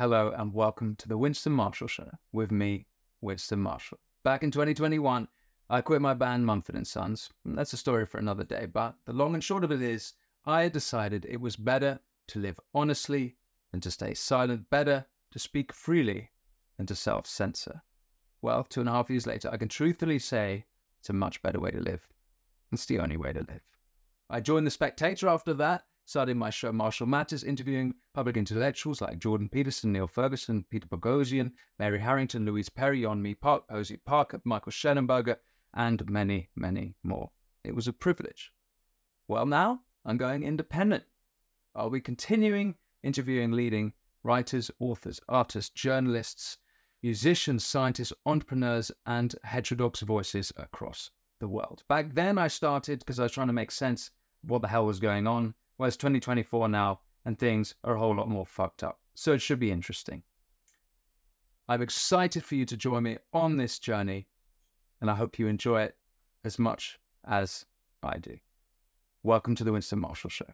Hello and welcome to the Winston Marshall Show with me, Winston Marshall. Back in 2021, I quit my band Mumford & Sons. That's a story for another day, but the long and short of it is, I decided it was better to live honestly than to stay silent, better to speak freely than to self-censor. Well, two and a half years later, I can truthfully say it's a much better way to live. It's the only way to live. I joined The Spectator after that, started my show Marshall Matters, interviewing public intellectuals like Jordan Peterson, Niall Ferguson, Peter Boghossian, Mary Harrington, Louise Perry, Yeonmi Park, Posie Parker, Michael Shellenberger, and many, many more. It was a privilege. Well, now I'm going independent. I'll be continuing interviewing leading writers, authors, artists, journalists, musicians, scientists, entrepreneurs, and heterodox voices across the world. Back then, I started because I was trying to make sense of what the hell was going on. It's 2024 now, and things are a whole lot more fucked up. So it should be interesting. I'm excited for you to join me on this journey and I hope you enjoy it as much as I do. Welcome to the Winston Marshall Show.